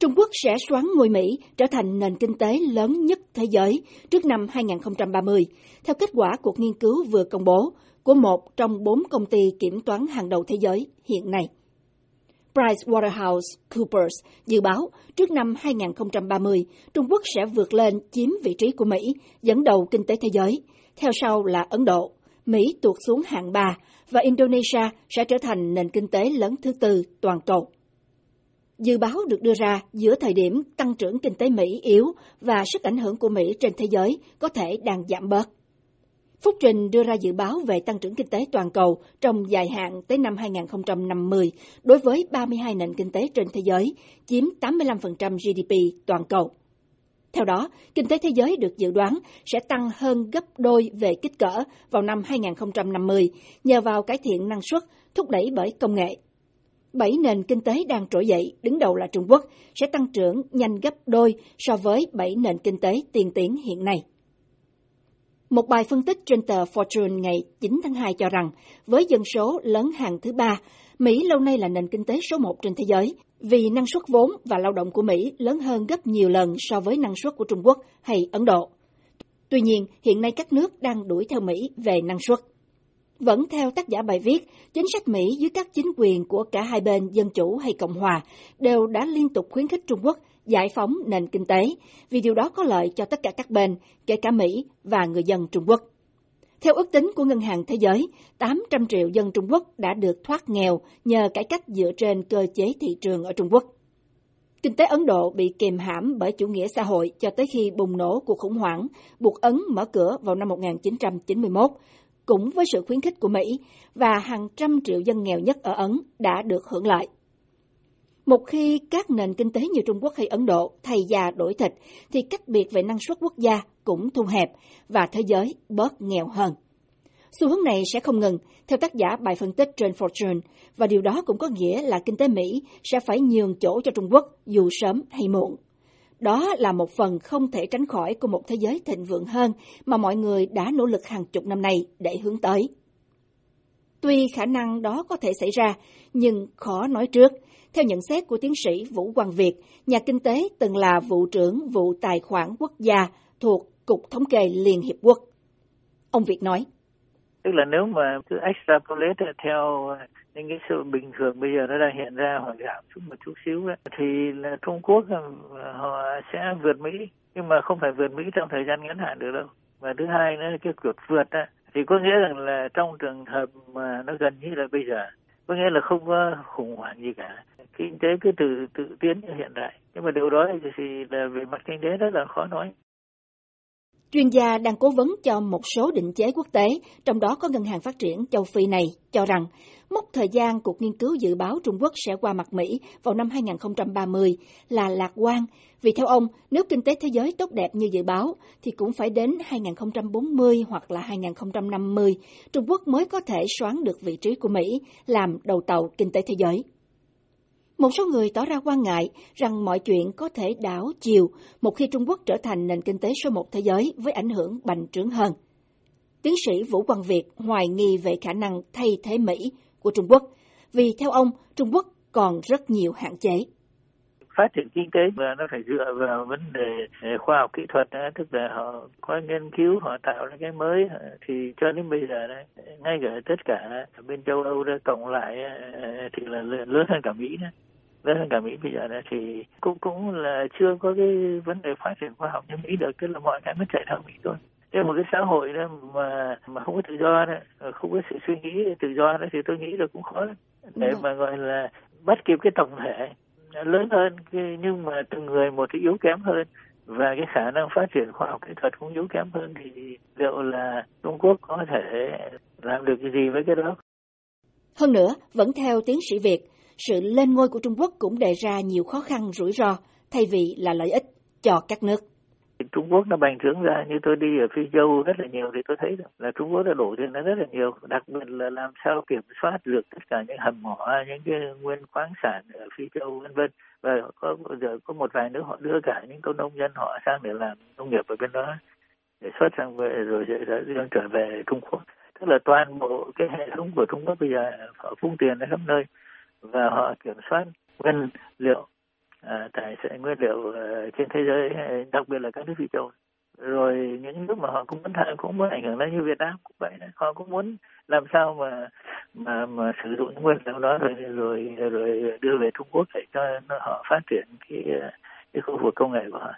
Trung Quốc sẽ xoán ngôi Mỹ trở thành nền kinh tế lớn nhất thế giới trước năm 2030, theo kết quả cuộc nghiên cứu vừa công bố của một trong bốn công ty kiểm toán hàng đầu thế giới hiện nay. PricewaterhouseCoopers dự báo trước năm 2030, Trung Quốc sẽ vượt lên chiếm vị trí của Mỹ, dẫn đầu kinh tế thế giới. Theo sau là Ấn Độ, Mỹ tuột xuống hạng 3 và Indonesia sẽ trở thành nền kinh tế lớn thứ tư toàn cầu. Dự báo được đưa ra giữa thời điểm tăng trưởng kinh tế Mỹ yếu và sức ảnh hưởng của Mỹ trên thế giới có thể đang giảm bớt. Phúc Trình đưa ra dự báo về tăng trưởng kinh tế toàn cầu trong dài hạn tới năm 2050 đối với 32 nền kinh tế trên thế giới, chiếm 85% GDP toàn cầu. Theo đó, kinh tế thế giới được dự đoán sẽ tăng hơn gấp đôi về kích cỡ vào năm 2050 nhờ vào cải thiện năng suất thúc đẩy bởi công nghệ. Bảy nền kinh tế đang trỗi dậy, đứng đầu là Trung Quốc, sẽ tăng trưởng nhanh gấp đôi so với bảy nền kinh tế tiên tiến hiện nay. Một bài phân tích trên tờ Fortune ngày 9 tháng 2 cho rằng, với dân số lớn hàng thứ ba, Mỹ lâu nay là nền kinh tế số một trên thế giới, vì năng suất vốn và lao động của Mỹ lớn hơn gấp nhiều lần so với năng suất của Trung Quốc hay Ấn Độ. Tuy nhiên, hiện nay các nước đang đuổi theo Mỹ về năng suất. Vẫn theo tác giả bài viết, chính sách Mỹ dưới các chính quyền của cả hai bên Dân Chủ hay Cộng Hòa đều đã liên tục khuyến khích Trung Quốc giải phóng nền kinh tế, vì điều đó có lợi cho tất cả các bên, kể cả Mỹ và người dân Trung Quốc. Theo ước tính của Ngân hàng Thế giới, 800 triệu dân Trung Quốc đã được thoát nghèo nhờ cải cách dựa trên cơ chế thị trường ở Trung Quốc. Kinh tế Ấn Độ bị kìm hãm bởi chủ nghĩa xã hội cho tới khi bùng nổ cuộc khủng hoảng, buộc Ấn mở cửa vào năm 1991, cũng với sự khuyến khích của Mỹ, và hàng trăm triệu dân nghèo nhất ở Ấn đã được hưởng lợi. Một khi các nền kinh tế như Trung Quốc hay Ấn Độ thay da đổi thịt, thì cách biệt về năng suất quốc gia cũng thu hẹp và thế giới bớt nghèo hơn. Xu hướng này sẽ không ngừng, theo tác giả bài phân tích trên Fortune, và điều đó cũng có nghĩa là kinh tế Mỹ sẽ phải nhường chỗ cho Trung Quốc dù sớm hay muộn. Đó là một phần không thể tránh khỏi của một thế giới thịnh vượng hơn mà mọi người đã nỗ lực hàng chục năm nay để hướng tới. Tuy khả năng đó có thể xảy ra, nhưng khó nói trước. Theo nhận xét của tiến sĩ Vũ Quang Việt, nhà kinh tế từng là vụ trưởng vụ tài khoản quốc gia thuộc Cục Thống kê Liên Hiệp Quốc. Ông Việt nói. Tức là nếu mà cứ extrapolate theo nên cái sự bình thường bây giờ nó đang hiện ra hoặc giảm chút một chút xíu đấy thì là Trung Quốc họ sẽ vượt Mỹ nhưng mà không phải vượt Mỹ trong thời gian ngắn hạn được đâu. Và thứ hai nữa là cái cuộc vượt á, thì có nghĩa rằng là trong trường hợp mà nó gần như là bây giờ có nghĩa là không có khủng hoảng gì cả. Kinh tế cứ tự tự tiến như hiện đại nhưng mà điều đó thì là về mặt kinh tế rất là khó nói. Chuyên gia đang cố vấn cho một số định chế quốc tế, trong đó có Ngân hàng Phát triển châu Phi này, cho rằng mốc thời gian cuộc nghiên cứu dự báo Trung Quốc sẽ qua mặt Mỹ vào năm 2030 là lạc quan, vì theo ông, nếu kinh tế thế giới tốt đẹp như dự báo, thì cũng phải đến 2040 hoặc là 2050, Trung Quốc mới có thể soán được vị trí của Mỹ làm đầu tàu kinh tế thế giới. Một số người tỏ ra quan ngại rằng mọi chuyện có thể đảo chiều một khi Trung Quốc trở thành nền kinh tế số một thế giới với ảnh hưởng bành trướng hơn. Tiến sĩ Vũ Quang Việt hoài nghi về khả năng thay thế Mỹ của Trung Quốc, vì theo ông, Trung Quốc còn rất nhiều hạn chế. Phát triển kinh tế và nó phải dựa vào vấn đề khoa học kỹ thuật, tức là họ có nghiên cứu, họ tạo ra cái mới, thì cho đến bây giờ đấy, ngay cả tất cả bên châu Âu đã cộng lại thì là lớn hơn cả Mỹ đấy lớn hơn cả Mỹ bây giờ này thì cũng cũng là chưa có cái vấn đề phát triển khoa học như Mỹ được tức là mọi cái mới chạy theo Mỹ thôi. Thế một cái xã hội đó mà mà không có tự do đó không có sự suy nghĩ tự do đó thì tôi nghĩ là cũng khó lắm. Để mà gọi là bắt kịp cái tổng thể lớn hơn nhưng mà từng người một thì yếu kém hơn và cái khả năng phát triển khoa học kỹ thuật cũng yếu kém hơn thì liệu là Trung Quốc có thể làm được cái gì với cái đó hơn nữa, vẫn theo tiến sĩ Việt, sự lên ngôi của Trung Quốc cũng đề ra nhiều khó khăn rủi ro, thay vì là lợi ích cho các nước. Trung Quốc nó bành trướng ra. Như tôi đi ở Phi Châu rất là nhiều thì tôi thấy là Trung Quốc đã đổ tiền nó rất là nhiều. Đặc biệt là làm sao kiểm soát được tất cả những hầm mỏ, những cái nguyên khoáng sản ở Phi Châu, vân vân. Và có giờ, có một vài nước họ đưa cả những công nông dân họ sang để làm nông nghiệp ở bên đó, để xuất sang về rồi rồi trở về Trung Quốc. Tức là toàn bộ cái hệ thống của Trung Quốc bây giờ họ phung tiền ở khắp nơi và họ kiểm soát nguyên liệu Ờ, tài sản nguyên liệu ờ, trên thế giới ờ, đặc biệt là các nước phi châu rồi những nước mà họ cũng muốn cũng muốn ảnh hưởng đến như Việt Nam cũng vậy đấy. họ cũng muốn làm sao mà mà mà sử dụng những nguyên liệu đó rồi rồi rồi đưa về Trung Quốc để cho họ phát triển cái cái khu vực công nghệ của họ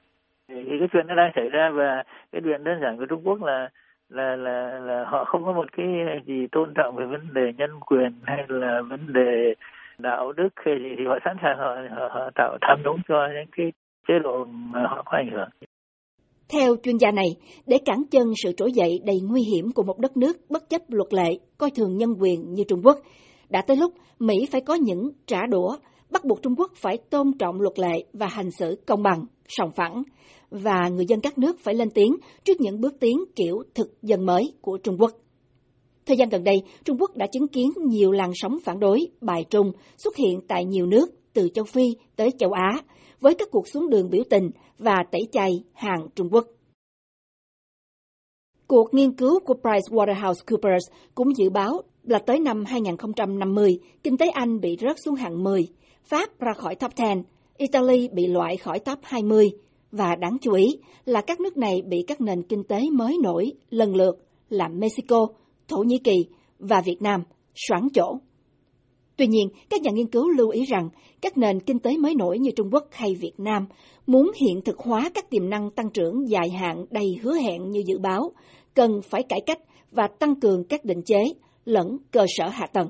thì cái chuyện nó đang xảy ra và cái chuyện đơn giản của Trung Quốc là là là là họ không có một cái gì tôn trọng về vấn đề nhân quyền hay là vấn đề đạo đức hay gì thì họ sẵn sàng họ họ, họ tạo tham nhũng cho những cái chế độ mà họ có ảnh hưởng theo chuyên gia này, để cản chân sự trỗi dậy đầy nguy hiểm của một đất nước bất chấp luật lệ, coi thường nhân quyền như Trung Quốc, đã tới lúc Mỹ phải có những trả đũa, bắt buộc Trung Quốc phải tôn trọng luật lệ và hành xử công bằng, sòng phẳng, và người dân các nước phải lên tiếng trước những bước tiến kiểu thực dân mới của Trung Quốc. Thời gian gần đây, Trung Quốc đã chứng kiến nhiều làn sóng phản đối, bài trung xuất hiện tại nhiều nước từ châu Phi tới châu Á, với các cuộc xuống đường biểu tình và tẩy chay hàng Trung Quốc. Cuộc nghiên cứu của PricewaterhouseCoopers cũng dự báo là tới năm 2050, kinh tế Anh bị rớt xuống hạng 10, Pháp ra khỏi top 10, Italy bị loại khỏi top 20, và đáng chú ý là các nước này bị các nền kinh tế mới nổi lần lượt là Mexico, Thổ Nhĩ Kỳ và Việt Nam soãn chỗ. Tuy nhiên, các nhà nghiên cứu lưu ý rằng các nền kinh tế mới nổi như Trung Quốc hay Việt Nam muốn hiện thực hóa các tiềm năng tăng trưởng dài hạn đầy hứa hẹn như dự báo, cần phải cải cách và tăng cường các định chế lẫn cơ sở hạ tầng.